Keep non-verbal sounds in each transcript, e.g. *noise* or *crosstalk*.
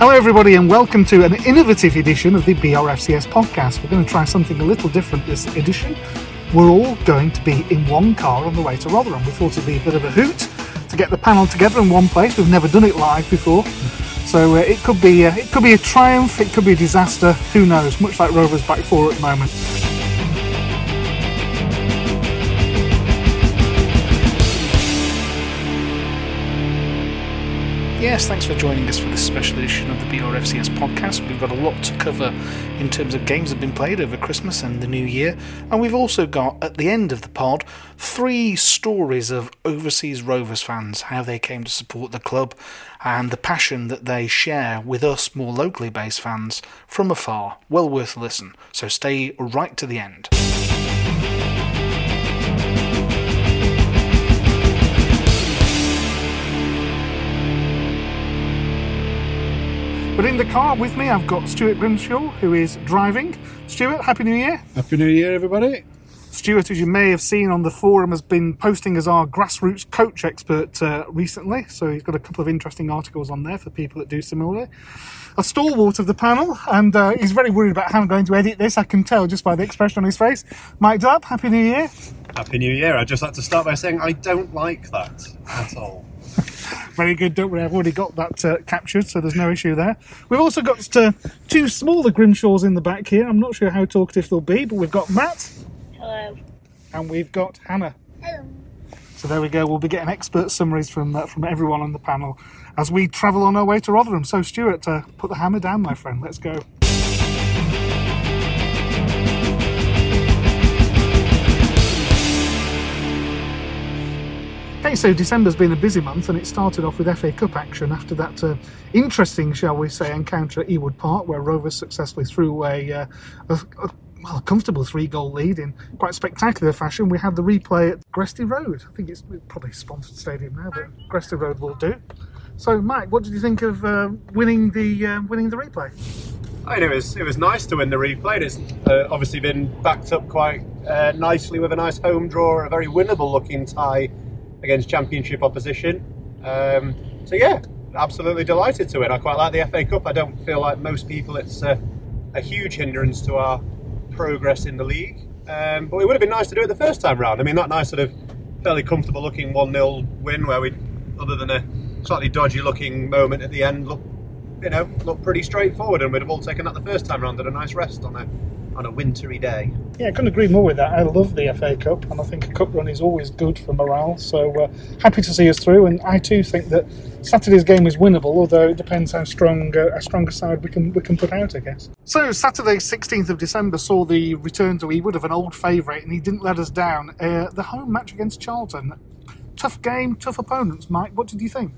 Hello, everybody, and welcome to an innovative edition of the BRFCS podcast. We're going to try something a little different this edition. We're all going to be in one car on the way to Rotherham. We thought it'd be a bit of a hoot to get the panel together in one place. We've never done it live before, so uh, it could be uh, it could be a triumph, it could be a disaster. Who knows? Much like Rovers back four at the moment. Yes, thanks for joining us for this special edition of the BRFCS podcast. We've got a lot to cover in terms of games that have been played over Christmas and the New Year, and we've also got at the end of the pod three stories of overseas Rovers fans, how they came to support the club, and the passion that they share with us more locally based fans from afar. Well worth a listen, so stay right to the end. But in the car with me, I've got Stuart Grimshaw, who is driving. Stuart, Happy New Year. Happy New Year, everybody. Stuart, as you may have seen on the forum, has been posting as our grassroots coach expert uh, recently. So he's got a couple of interesting articles on there for people that do similarly. A stalwart of the panel, and uh, he's very worried about how I'm going to edit this. I can tell just by the expression on his face. Mike Dubb, Happy New Year. Happy New Year. I'd just like to start by saying I don't like that at all. Very good, don't worry. I've already got that uh, captured, so there's no issue there. We've also got uh, two smaller Grimshaws in the back here. I'm not sure how talkative they'll be, but we've got Matt. Hello. And we've got Hannah. Hello. So there we go. We'll be getting expert summaries from uh, from everyone on the panel as we travel on our way to Rotherham. So, Stuart, uh, put the hammer down, my friend. Let's go. So December's been a busy month, and it started off with FA Cup action after that uh, interesting, shall we say, encounter at Ewood Park, where Rovers successfully threw a, uh, a, a well, a comfortable three-goal lead in quite spectacular fashion. We had the replay at Gresty Road. I think it's probably a sponsored stadium now, but Gresty Road will do. So, Mike, what did you think of uh, winning the uh, winning the replay? I mean, it was it was nice to win the replay. It's uh, obviously been backed up quite uh, nicely with a nice home draw, a very winnable looking tie against Championship opposition. Um, so yeah, absolutely delighted to it. I quite like the FA Cup. I don't feel like most people it's a, a huge hindrance to our progress in the league. Um, but it would have been nice to do it the first time round. I mean, that nice sort of fairly comfortable looking 1 0 win where we, other than a slightly dodgy looking moment at the end, look, you know, look pretty straightforward and we'd have all taken that the first time round at a nice rest on a, on a wintry day. Yeah, I couldn't agree more with that. I love the FA Cup, and I think a cup run is always good for morale. So uh, happy to see us through, and I too think that Saturday's game is winnable. Although it depends how strong uh, a stronger side we can we can put out, I guess. So Saturday, 16th of December, saw the return to Ewood of an old favourite, and he didn't let us down. Uh, the home match against Charlton, tough game, tough opponents. Mike, what did you think?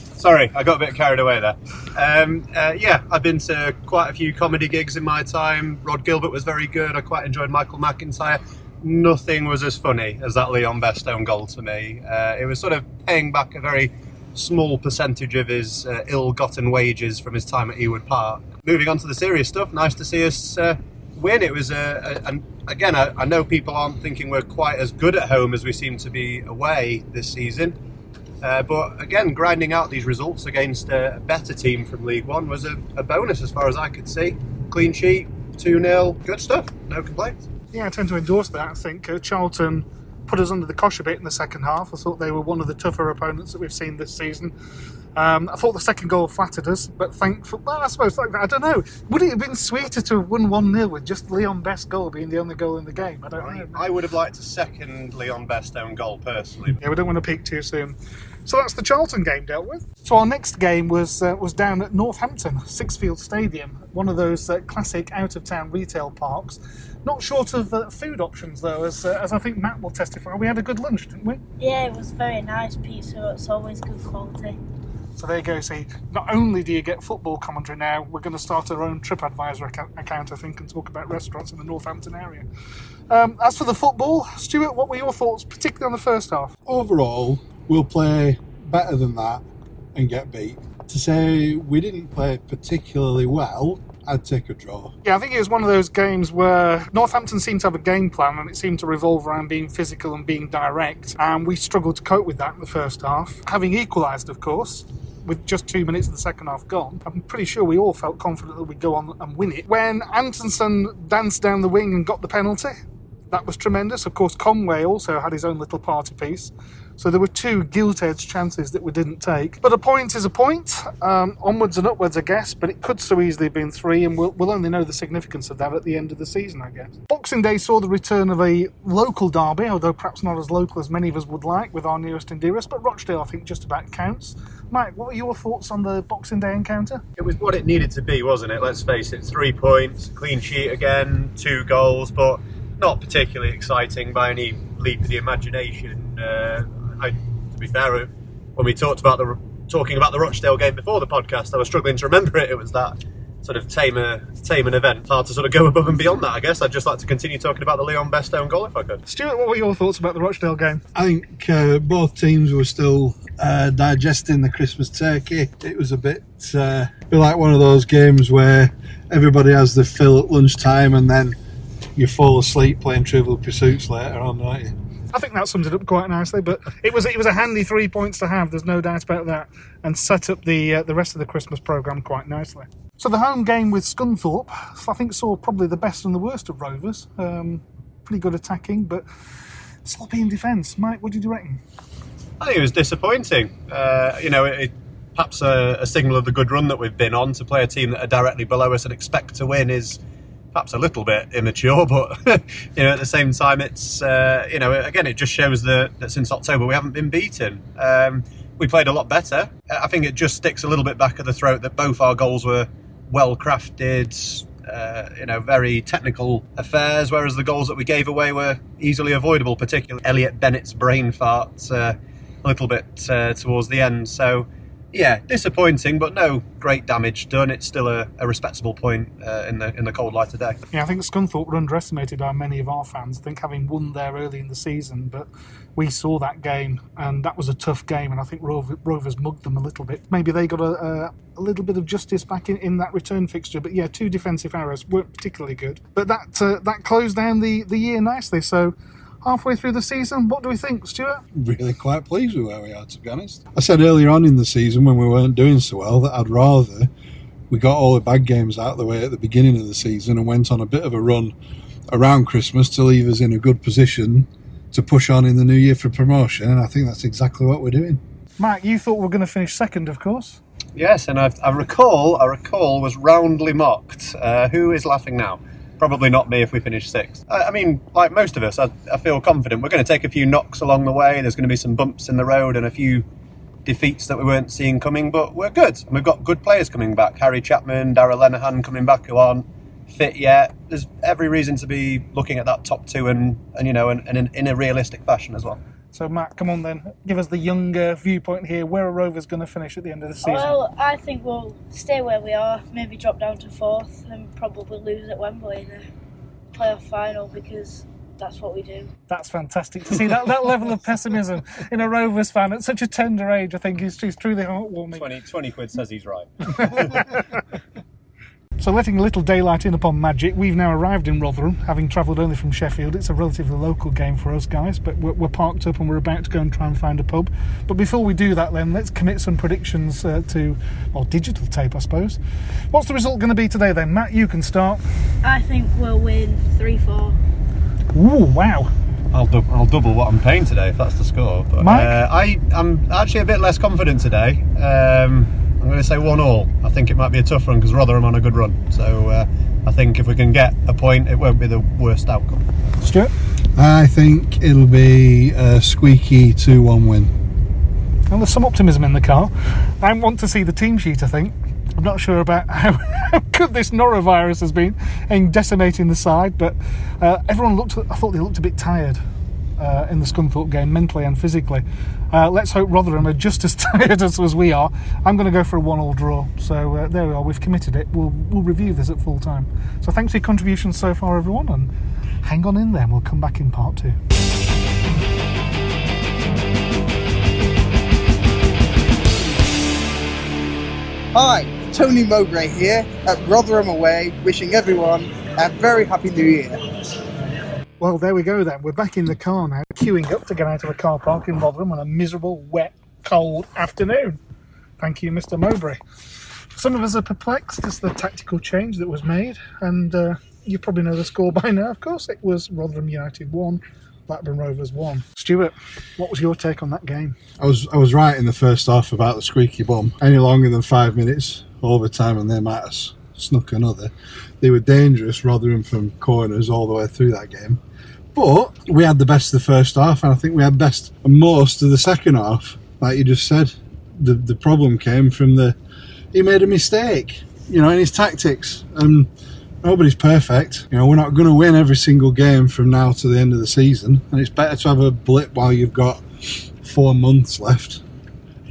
*laughs* Sorry, I got a bit carried away there. Um, uh, yeah, I've been to quite a few comedy gigs in my time. Rhod Gilbert was very good. I quite enjoyed Michael McIntyre. Nothing was as funny as that Leon Best own goal to me. Uh, it was sort of paying back a very small percentage of his uh, ill-gotten wages from his time at Ewood Park. Moving on to the serious stuff, nice to see us uh, win. It was, uh, a, and again, I, I know people aren't thinking we're quite as good at home as we seem to be away this season. Uh, but again, grinding out these results against a better team from League One was a, a bonus as far as I could see. Clean sheet, 2 0, good stuff, no complaints. Yeah, I tend to endorse that. I think uh, Charlton put us under the cosh a bit in the second half. I thought they were one of the tougher opponents that we've seen this season. Um, I thought the second goal flattered us, but thankful. Well, I suppose like, I don't know. Would it have been sweeter to have won one 0 with just Leon Best goal being the only goal in the game? I don't I, know. I would have liked a second Leon Best own goal personally. Yeah, we don't want to peak too soon. So that's the Charlton game dealt with. So our next game was uh, was down at Northampton, Sixfield Stadium, one of those uh, classic out of town retail parks. Not short of uh, food options though, as uh, as I think Matt will testify. We had a good lunch, didn't we? Yeah, it was very nice pizza. It's always good quality. So there you go. See, not only do you get football commentary now, we're going to start our own TripAdvisor account, account I think, and talk about restaurants in the Northampton area. Um, as for the football, Stuart, what were your thoughts, particularly on the first half? overall, we'll play better than that and get beat. To say we didn't play particularly well, I'd take a draw. Yeah, I think it was one of those games where Northampton seemed to have a game plan and it seemed to revolve around being physical and being direct, and we struggled to cope with that in the first half. Having equalised, of course, with just two minutes of the second half gone, I'm pretty sure we all felt confident that we'd go on and win it. When Antonsson danced down the wing and got the penalty, that was tremendous. Of course, Conway also had his own little party piece. So there were two gilt-edged chances that we didn't take. But a point is a point. Um, onwards and upwards, I guess. But it could so easily have been three, and we'll, we'll only know the significance of that at the end of the season, I guess. Boxing Day saw the return of a local derby, although perhaps not as local as many of us would like, with our nearest and dearest. But Rochdale, I think, just about counts. Mike, what are your thoughts on the Boxing Day encounter? It was what it needed to be, wasn't it? Let's face it, three points, clean sheet again, two goals, but not particularly exciting by any leap of the imagination. Uh, I, to be fair, when we talked about the talking about the Rochdale game before the podcast, I was struggling to remember it. It was that sort of tamer, tame an event. It's hard to sort of go above and beyond that. I guess I'd just like to continue talking about the Leon Best own goal if I could. Stuart, what were your thoughts about the Rochdale game? I think uh, both teams were still uh, digesting the Christmas turkey. It was a bit, uh, bit like one of those games where everybody has the fill at lunchtime and then you fall asleep playing Trivial Pursuits later on, don't you? I think that sums it up quite nicely. But it was it was a handy three points to have. There's no doubt about that, and set up the uh, the rest of the Christmas program quite nicely. So the home game with Scunthorpe, I think saw probably the best and the worst of Rovers. Um, pretty good attacking, but sloppy in defence. Mike, what did you reckon? I think it was disappointing. Uh, you know, it, it, perhaps a, a signal of the good run that we've been on to play a team that are directly below us and expect to win is perhaps a little bit immature, *laughs* but you know, at the same time, it's uh, you know, again, it just shows that, that since October we haven't been beaten. Um, we played a lot better. I think it just sticks a little bit back at the throat that both our goals were well crafted. Uh, you know, very technical affairs, whereas the goals that we gave away were easily avoidable, particularly Elliott Bennett's brain fart uh, a little bit uh, towards the end. So, yeah, disappointing, but no great damage done. It's still a, a respectable point uh, in the in the cold light of day. Yeah, I think Scunthorpe were underestimated by many of our fans. I think having won there early in the season, but we saw that game and that was a tough game, and I think Rover, Rovers mugged them a little bit. Maybe they got a, a, a little bit of justice back in, in that return fixture, but yeah, two defensive errors weren't particularly good. But that uh, that closed down the, the year nicely. So halfway through the season, what do we think, Stuart? Really quite pleased with where we are, to be honest. I said earlier on in the season when we weren't doing so well that I'd rather we got all the bad games out of the way at the beginning of the season and went on a bit of a run around Christmas to leave us in a good position to push on in the new year for promotion. And I think that's exactly what we're doing. Mike, you thought we were going to finish second, of course. Yes, and I've, I recall, I recall, was roundly mocked. Uh, who is laughing now? Probably not me if we finish sixth. I, I mean, like most of us, I, I feel confident. We're going to take a few knocks along the way. There's going to be some bumps in the road and a few defeats that we weren't seeing coming, but we're good. And we've got good players coming back. Harry Chapman, Darragh Lenihan coming back who aren't fit yet. There's every reason to be looking at that top two and, and you know, and in, in a realistic fashion as well. So, Matt, come on then. Give us the younger viewpoint here. Where are Rovers going to finish at the end of the season? Well, I think we'll stay where we are, maybe drop down to fourth, and probably lose at Wembley in the playoff final because that's what we do. That's fantastic to see that, that level of pessimism in a Rovers fan at such a tender age. I think is, is truly heartwarming. 20, 20 quid says he's right. *laughs* So, letting a little daylight in upon magic, we've now arrived in Rotherham, having travelled only from Sheffield. It's a relatively local game for us guys, but we're, we're, parked up and we're about to go and try and find a pub. But before we do that, then, let's commit some predictions uh, to, or digital tape, I suppose. What's the result going to be today, then? Matt, you can start. I think we'll win 3 4. Ooh, wow. I'll, du- I'll double what I'm paying today if that's the score. But Mike? Uh, I, I'm actually a bit less confident today. Um, I'm going to say one all. I think it might be a tough run because Rotherham on a good run. So uh, I think if we can get a point, it won't be the worst outcome. Stuart? I think it'll be a squeaky 2 1 win. And there's some optimism in the car. I want to see the team sheet, I think. I'm not sure about how, *laughs* how good this norovirus has been in decimating the side, but uh, everyone looked, I thought they looked a bit tired uh, in the Scunthorpe game, mentally and physically. Uh, let's hope Rotherham are just as *laughs* tired as, as we are. I'm going to go for a one-all draw. So uh, there we are. We've committed it. We'll we'll review this at full time. So thanks for your contributions so far, everyone, and hang on in there. We'll come back in part two. Hi, Tony Mowbray here at Rotherham Away, wishing everyone a very happy new year. Well, there we go then. We're back in the car now, queuing up to get out of a car park in Rotherham on a miserable, wet, cold afternoon. Thank you, Mr. Mowbray. Some of us are perplexed as the tactical change that was made, and uh, you probably know the score by now. Of course, it was Rotherham United 1, Blackburn Rovers 1. Stuart, what was your take on that game? I was I was right in the first half about the squeaky bum. Any longer than five minutes overtime, and they might have s- snuck another. They were dangerous, Rotherham from corners all the way through that game. But we had the best of the first half, and I think we had best and most of the second half. Like you just said, the the problem came from the he made a mistake, you know, in his tactics. And nobody's perfect. You know, we're not going to win every single game from now to the end of the season, and it's better to have a blip while you've got four months left.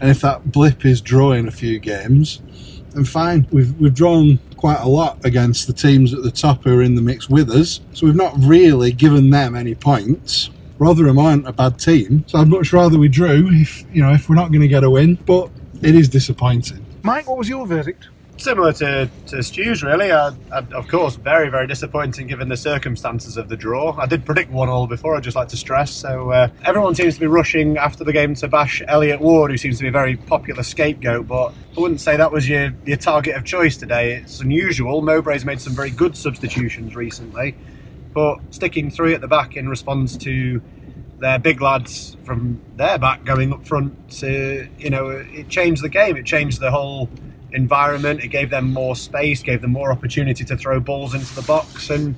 And if that blip is drawing a few games, then fine. We've we've drawn quite a lot against the teams at the top who are in the mix with us, so we've not really given them any points. Rotherham aren't a bad team, so I'd much rather we drew if you know if we're not going to get a win. But it is disappointing. Mike, what was your verdict? Similar to, to Stu's, really. I, I, of course, very, very disappointing given the circumstances of the draw. I did predict one all before, I'd just like to stress. So uh, everyone seems to be rushing after the game to bash Elliott Ward, who seems to be a very popular scapegoat, but I wouldn't say that was your, your target of choice today. It's unusual. Mowbray's made some very good substitutions recently, but sticking three at the back in response to their big lads from their back going up front to, you know, it changed the game. It changed the whole environment. It gave them more space, gave them more opportunity to throw balls into the box, and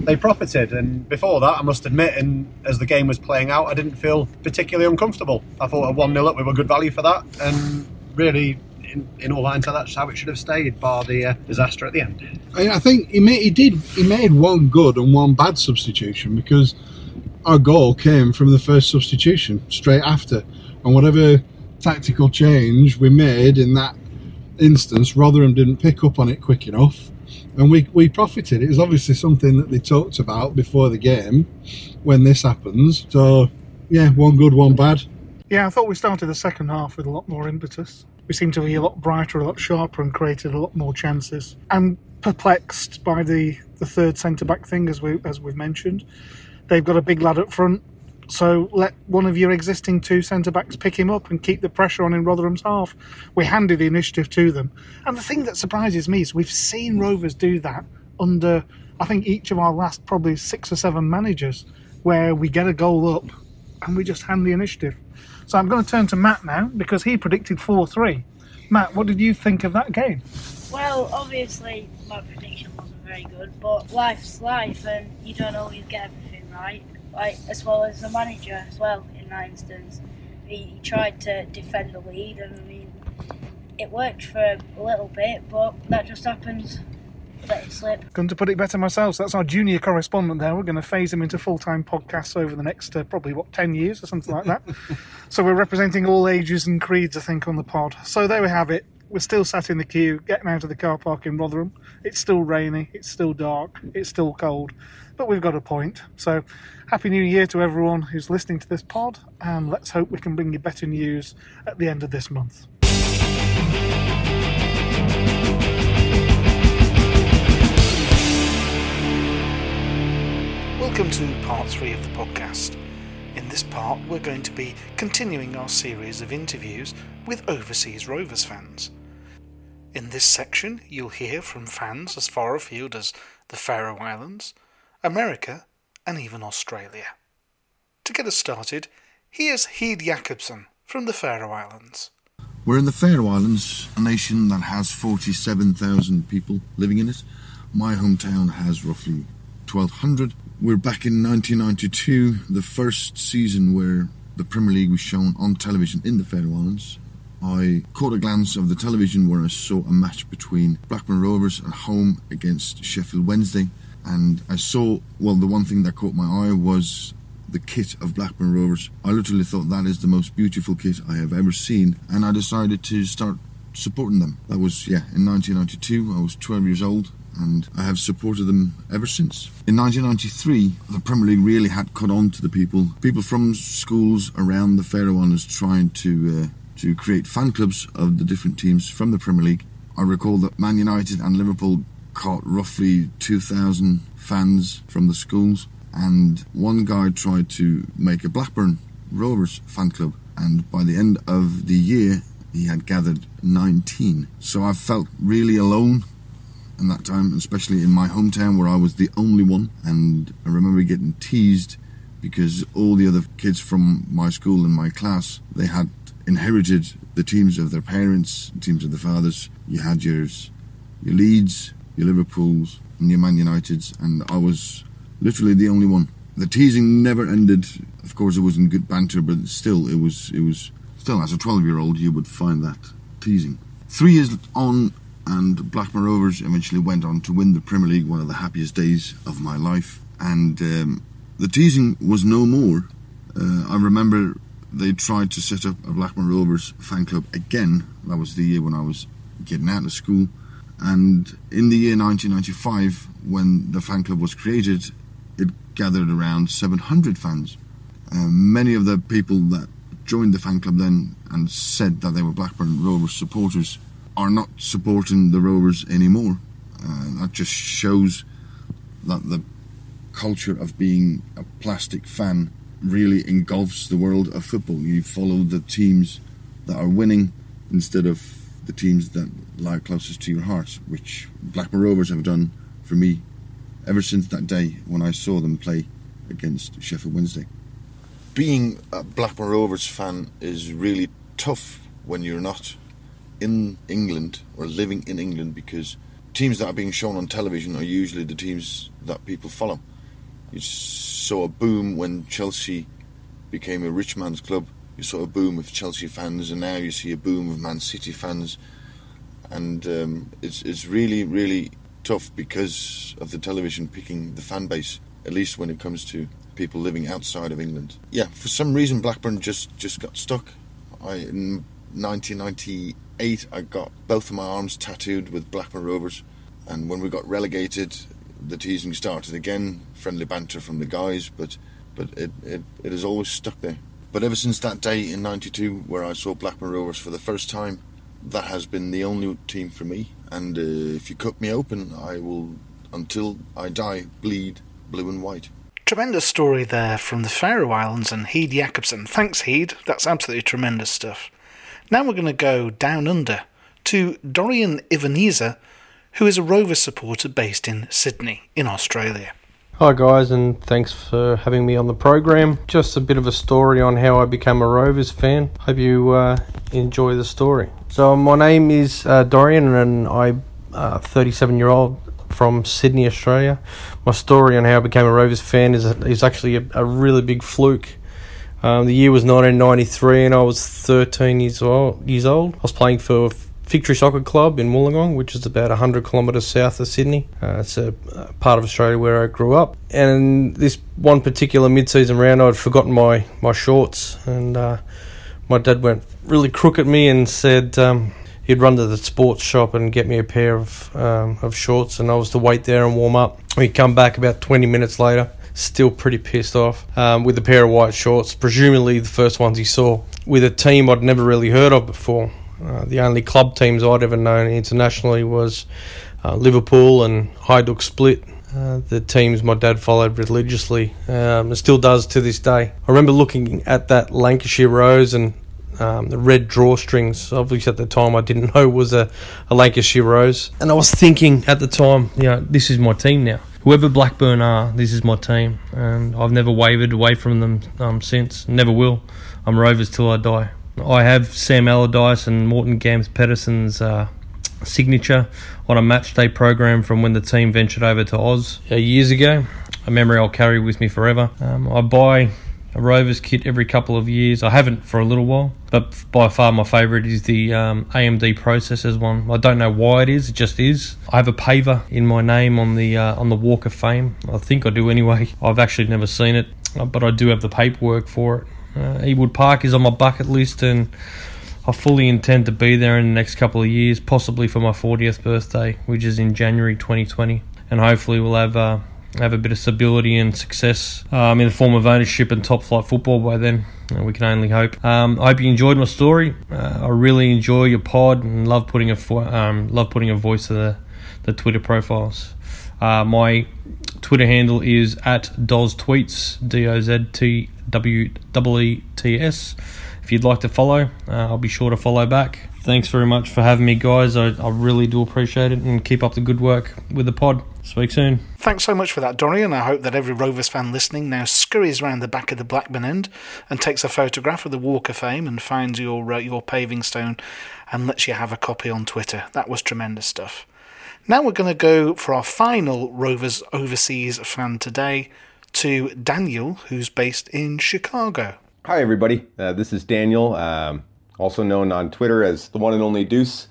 they profited. And before that, I must admit, and as the game was playing out, I didn't feel particularly uncomfortable. I thought a 1 0 up, we were good value for that, and really. In, in all hindsight, that's how it should have stayed, bar the uh, disaster at the end. I, I think he made, he did he made one good and one bad substitution because our goal came from the first substitution straight after, and whatever tactical change we made in that instance, Rotherham didn't pick up on it quick enough, and we we profited. It was obviously something that they talked about before the game when this happens. So yeah, one good, one bad. Yeah, I thought we started the second half with a lot more impetus. We seemed to be a lot brighter, a lot sharper, and created a lot more chances. I'm perplexed by the, the third centre back thing, as we as we've mentioned. They've got a big lad up front, so let one of your existing two centre backs pick him up and keep the pressure on in Rotherham's half. We handed the initiative to them, and the thing that surprises me is we've seen Rovers do that under I think each of our last probably six or seven managers, where we get a goal up and we just hand the initiative. So I'm going to turn to Matt now because he predicted 4 3. Matt, what did you think of that game? Well, obviously, my prediction wasn't very good. But life's life, and you don't always get everything right. Like as well as the manager as well in that instance, he, he tried to defend the lead, and I mean, it worked for a little bit, but that just happens. Let it slip. Going to put it better myself. So that's our junior correspondent there. We're going to phase him into full time podcasts over the next uh, probably, what, 10 years or something like that. *laughs* so we're representing all ages and creeds, I think, on the pod. So there we have it. We're still sat in the queue, getting out of the car park in Rotherham. It's still rainy, it's still dark, it's still cold, but we've got a point. So, Happy New Year to everyone who's listening to this pod, and let's hope we can bring you better news at the end of this month. Welcome to part three of the podcast. In this part, we're going to be continuing our series of interviews with overseas Rovers fans. In this section, you'll hear from fans as far afield as the Faroe Islands, America, and even Australia. To get us started, here's Heed Jacobson from the Faroe Islands. We're in the Faroe Islands, a nation that has 47,000 people living in it. My hometown has roughly 1,200. We're back in 1992, the first season where the Premier League was shown on television in the Faroe Islands. I caught a glance of the television where I saw a match between Blackburn Rovers at home against Sheffield Wednesday. And I saw, well, the one thing that caught my eye was the kit of Blackburn Rovers. I literally thought that is the most beautiful kit I have ever seen. And I decided to start supporting them. That was, yeah, in 1992. I was 12 years old and I have supported them ever since. In 1993, the Premier League really had caught on to the people, people from schools around the Faroe Islands trying to uh, to create fan clubs of the different teams from the Premier League. I recall that Man United and Liverpool caught roughly 2,000 fans from the schools, and one guy tried to make a Blackburn Rovers fan club, and by the end of the year, he had gathered 19. So I felt really alone in that time, especially in my hometown where I was the only one. And I remember getting teased because all the other kids from my school and my class they had inherited the teams of their parents, teams of their fathers. You had yours, your Leeds, your Liverpools, and your Man Uniteds, and I was literally the only one. The teasing never ended. Of course, it wasn't good banter, but still, it was. It was still as a 12-year-old, you would find that teasing. Three years on, and Blackburn Rovers eventually went on to win the Premier League, one of the happiest days of my life. And um, the teasing was no more. Uh, I remember they tried to set up a Blackburn Rovers fan club again. That was the year when I was getting out of school. And in the year 1995, when the fan club was created, it gathered around 700 fans. Uh, many of the people that joined the fan club then and said that they were Blackburn Rovers supporters are not supporting the Rovers anymore. Uh, that just shows that the culture of being a plastic fan really engulfs the world of football. You follow the teams that are winning instead of the teams that lie closest to your heart, which Blackburn Rovers have done for me ever since that day when I saw them play against Sheffield Wednesday. Being a Blackburn Rovers fan is really tough when you're not in England or living in England because teams that are being shown on television are usually the teams that people follow. You saw a boom when Chelsea became a rich man's club. You saw a boom of Chelsea fans, and now you see a boom of Man City fans. And um, it's it's really really tough because of the television picking the fan base. At least when it comes to people living outside of England. Yeah, for some reason Blackburn just just got stuck. I in 1998 I got both of my arms tattooed with Blackburn Rovers, and when we got relegated, the teasing started again. Friendly banter from the guys, but but it it, it has always stuck there. But ever since that day in '92, where I saw Blackburn Rovers for the first time, that has been the only team for me. And uh, if you cut me open, I will, until I die, bleed blue and white. Tremendous story there from the Faroe Islands and Heed Jacobson. Thanks, Heed. That's absolutely tremendous stuff. Now we're going to go down under to Dorian Ivaneza, who is a Rover supporter based in Sydney, in Australia. Hi, guys, and thanks for having me on the program. Just a bit of a story on how I became a Rovers fan. Hope you uh, enjoy the story. So, my name is uh, Dorian, and I'm a 37 year old from Sydney, Australia. My story on how I became a Rovers fan is, is actually a, a really big fluke. Um, the year was 1993 and I was 13 years old, years old. I was playing for Victory Soccer Club in Wollongong, which is about 100 kilometres south of Sydney. Uh, it's a, a, part of Australia where I grew up. And this one particular mid-season round, I'd forgotten my, my shorts, and uh, my dad went really crook at me and said um, he'd run to the sports shop and get me a pair of um, of shorts, and I was to wait there and warm up. He'd come back about 20 minutes later, still pretty pissed off, um, with a pair of white shorts, presumably the first ones he saw, with a team I'd never really heard of before. Uh, the only club teams I'd ever known internationally was uh, Liverpool and Hajduk Split. Uh, the teams my dad followed religiously, um, and still does to this day. I remember looking at that Lancashire Rose and um, the red drawstrings. Obviously, at the time, I didn't *laughs* know was a, a Lancashire Rose, and I was thinking at the time, you know, this is my team now. Whoever Blackburn are, this is my team, and I've never wavered away from them um, since. Never will. I'm Rovers till I die. I have Sam Allardyce and Morten Gamst Pedersen's uh, signature on a match day program from when the team ventured over to Oz uh, years ago. A memory I'll carry with me forever. Um, I buy a Rovers kit every couple of years. I haven't for a little while, but by far my favourite is the um, AMD Processors one. I don't know why it is; it just is. I have a paver in my name on the uh, on the Walk of Fame. I think I do anyway. *laughs* I've actually never seen it, uh, but I do have the paperwork for it. Uh, Ewood Park is on my bucket list, and I fully intend to be there in the next couple of years, possibly for my 40th birthday, which is in January 2020. And hopefully, we'll have uh, have a bit of stability and success um, in the form of ownership and top flight football by then. We can only hope. Um, I hope you enjoyed my story. Uh, I really enjoy your pod and love putting a fo- um, love putting a voice to the the Twitter profiles. Uh, my Twitter handle is at Doz Tweets, D O Z T W E T S. If you'd like to follow, uh, I'll be sure to follow back. Thanks very much for having me, guys. I, I really do appreciate it and keep up the good work with the pod. Speak soon. Thanks so much for that, Dorian. I hope that every Rovers fan listening now scurries around the back of the Blackburn end and takes a photograph of the Walk of Fame and finds your uh, your paving stone and lets you have a copy on Twitter. That was tremendous stuff. Now we're going to go for our final Rovers overseas fan today to Daniel, who's based in Chicago. Hi, everybody. Uh, this is Daniel, um, also known on Twitter as the one and only Deuce.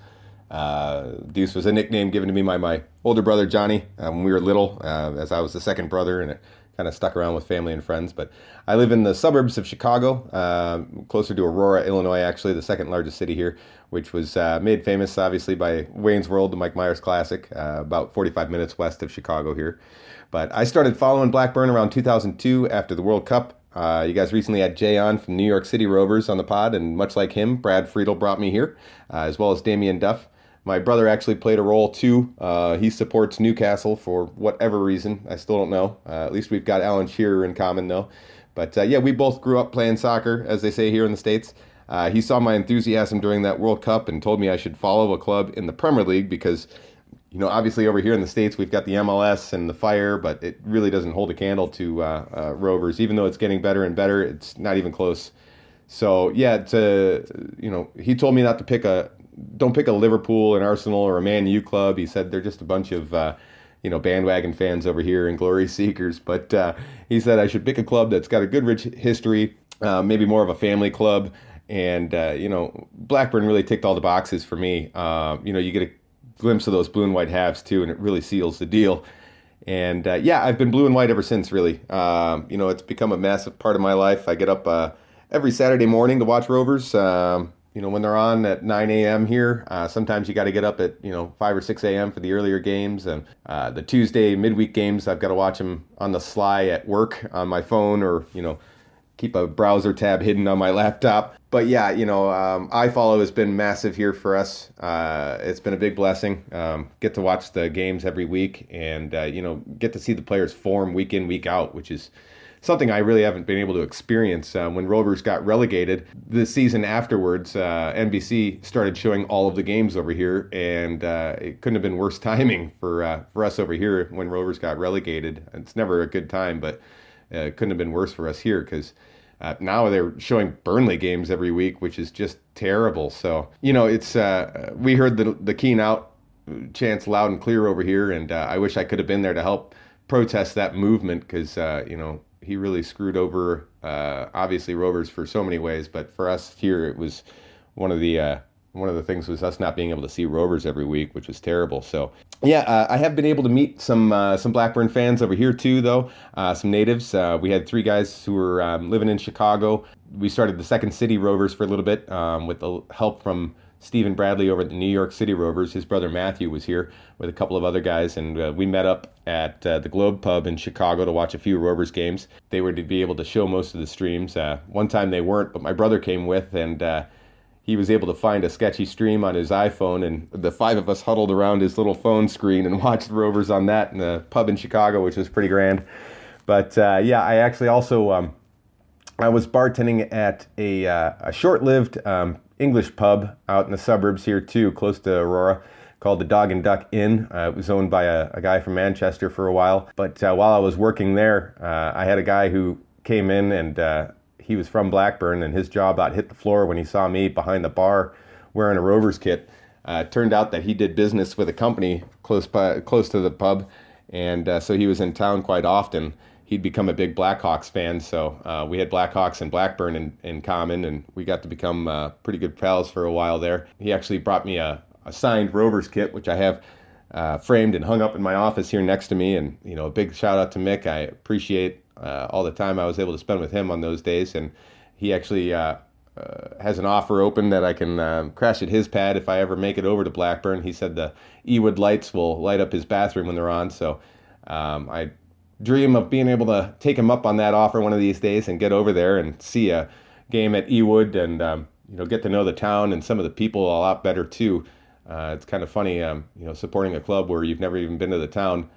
Uh, Deuce was a nickname given to me by my older brother Johnny uh, when we were little, uh, as I was the second brother, and it kind of stuck around with family and friends. But I live in the suburbs of Chicago, uh, closer to Aurora, Illinois, actually, the second largest city here, which was uh, made famous, obviously, by Wayne's World, the Mike Myers Classic, about 45 minutes west of Chicago here. But I started following Blackburn around 2002 after the World Cup. Uh, you guys recently had Jay on from New York City Rovers on the pod, and much like him, Brad Friedel brought me here, uh, as well as Damien Duff. My brother actually played a role too. Uh, he supports Newcastle for whatever reason. I still don't know. Uh, at least we've got Alan Shearer in common, though. But uh, yeah, we both grew up playing soccer, as they say here in the States. Uh, he saw my enthusiasm during that World Cup and told me I should follow a club in the Premier League because you know, obviously over here in the states we've got the MLS and the Fire, but it really doesn't hold a candle to uh, uh, Rovers. Even though it's getting better and better, it's not even close. So yeah, to you know, he told me not to pick a, don't pick a Liverpool, an Arsenal, or a Man U club. He said they're just a bunch of, uh, you know, bandwagon fans over here and glory *laughs* seekers. But uh, he said I should pick a club that's got a good, rich history, uh, maybe more of a family club. And uh, you know, Blackburn really ticked all the boxes for me. you know, you get a glimpse of those blue and white halves too, and it really seals the deal. And uh, yeah, I've been blue and white ever since. Really, um, you know, it's become a massive part of my life. I get up uh, every Saturday morning to watch Rovers. Um, you know, when they're on at 9 a.m. here, uh, sometimes you got to get up at you know 5 or 6 a.m. for the earlier games, and uh, the Tuesday midweek games I've got to watch them on the sly at work on my phone or you know keep a browser tab hidden on my *laughs* laptop. But yeah, you know, um, iFollow has been massive here for us. Uh, it's been a big blessing. Um, get to watch the games every week, and uh, you know, get to see the players form week in, week out, which is something I really haven't been able to experience. Uh, when Rovers got relegated, the season afterwards, uh, NBC started showing all of the games over here, and uh, it couldn't have been worse *laughs* timing for uh, for us over here when Rovers got relegated. It's never a good time, but it couldn't have been worse for us here because uh, now they're showing Burnley games every week, which is just terrible. So you know, it's uh, we heard the the keen out chants loud and clear over here, and uh, I wish I could have been there to help protest that movement because uh, you know he really screwed over uh, obviously Rovers for so many ways, but for us here it was one of the uh, one of the things was us not being able to see Rovers every week, which was terrible. So yeah, uh, I have been able to meet some uh, some Blackburn fans over here too, though uh, some natives. Uh, we had three guys who were um, living in Chicago. We started the Second City Rovers for a little bit um, with the help from Stephen Bradley over at the New York City Rovers. His brother Matthew was here with a couple of other guys, and uh, we met up at uh, the Globe Pub in Chicago to watch a few Rovers games. They were to be able to show most of the streams. one time they weren't, but my brother came with, and he was able to find a sketchy stream on his iPhone, and the five of us huddled around his little phone screen and *laughs* watched Rovers on that in the pub in Chicago, which was pretty grand. But uh, yeah, I actually also um, I was bartending at a, uh, a short-lived um, English pub out in the suburbs here too, close to Aurora, called the Dog and Duck Inn. Uh, it was owned by a, a, guy from Manchester for a while. But uh, while I was working there, uh, I had a guy who came in and uh, he was from Blackburn, and his jaw about hit the floor when he saw me behind the bar wearing a Rovers kit. Uh, turned out that he did business with a company close by, close to the pub, and uh, so he was in town quite often. He'd become a big Blackhawks fan, so uh, we had Blackhawks and Blackburn in, in common, and we got to become uh, pretty good pals for a while there. He actually brought me a, a signed Rovers kit, which I have uh, framed and hung up in my office here next to me. And you know, a big shout out to Mick. I appreciate uh, all the time I was able to spend with him on those days. And he actually uh, uh, has an offer open that I can um, crash at his pad if I ever make it over to Blackburn. He said the Ewood lights will light up his bathroom when they're on. So um, I dream of being able to take him up on that offer one of these days and get over there and see a game at Ewood and um, you know get to know the town and some of the people a lot better too. Uh, it's kind of funny, um, you know, supporting a club where you've never even been to the town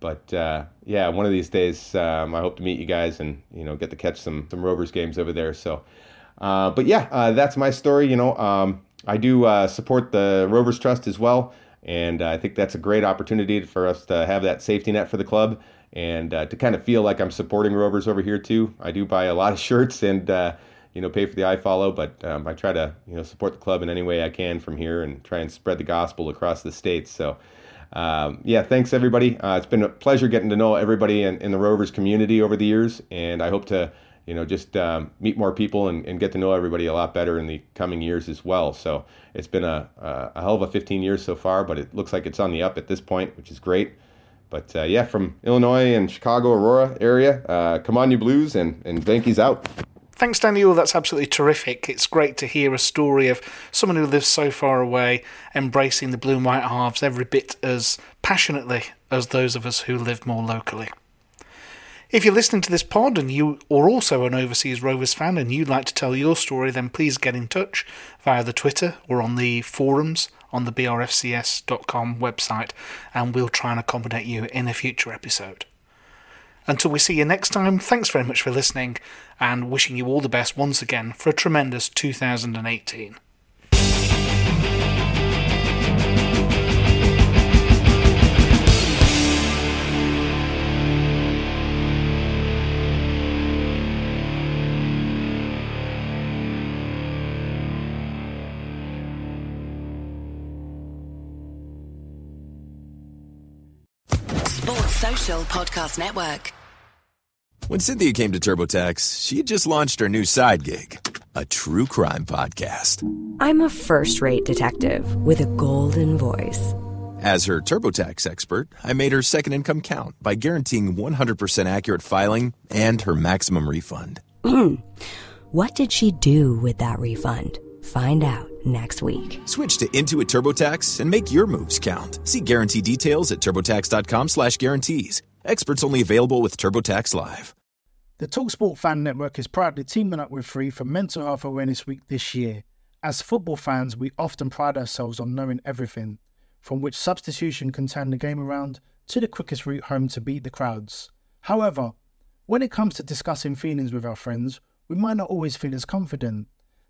but uh, yeah, one of these days, um, I hope to meet you guys and you know get to catch some some Rovers games over there. So, uh, but yeah, uh, that's my story. You know, um, I do uh, support the Rovers Trust as well, and I think that's a great opportunity for us to have that safety net for the club and uh, to kind of feel like I'm supporting Rovers over here too. I do buy a lot of *laughs* shirts and uh, you know pay for the iFollow, but um, I try to you know support the club in any way I can from here and try and spread the gospel across the states. So um, yeah, thanks everybody. Uh, it's been a pleasure getting to know everybody in, in, the Rovers community over the years, and I hope to you know just um, meet more people and, and, get to know everybody a lot better in the coming years as well. So it's been a, a hell of a 15 years so far, but it looks like it's on the up at this point, which is great. But uh, yeah, from Illinois and Chicago, Aurora area, uh, come on, you Blues, and, and Venky's out. Thanks, Daniel. That's absolutely terrific. It's great to hear a story of someone who lives so far away, embracing the blue and white halves every bit as passionately as those of us who live more locally. If you're listening to this pod and you are also an overseas Rovers fan and you'd like to tell your story, then please get in touch via the Twitter or on the forums on the brfcs.com website, and we'll try and accommodate you in a future episode. Until we see you next time, thanks very much for listening and wishing you all the best once again for a tremendous 2018. Sports Social Podcast Network. When Cynthia came to TurboTax, she had just launched her new side gig, a true crime podcast. I'm a first rate detective with a golden voice. As her TurboTax expert, I made her second income count by guaranteeing 100% accurate filing and her maximum refund. *clears throat* what did she do with that refund? Find out next week. Switch to Intuit TurboTax and make your moves count. See guarantee details at turbotax.com/guarantees. Experts only available with TurboTax Live. The Talksport Fan Network is proudly teaming up with Free for Mental Health Awareness Week this year. As football fans, we often pride ourselves on knowing everything, from which substitution can turn the game around to the quickest route home to beat the crowds. However, when it comes to discussing feelings with our friends, we might not always feel as confident.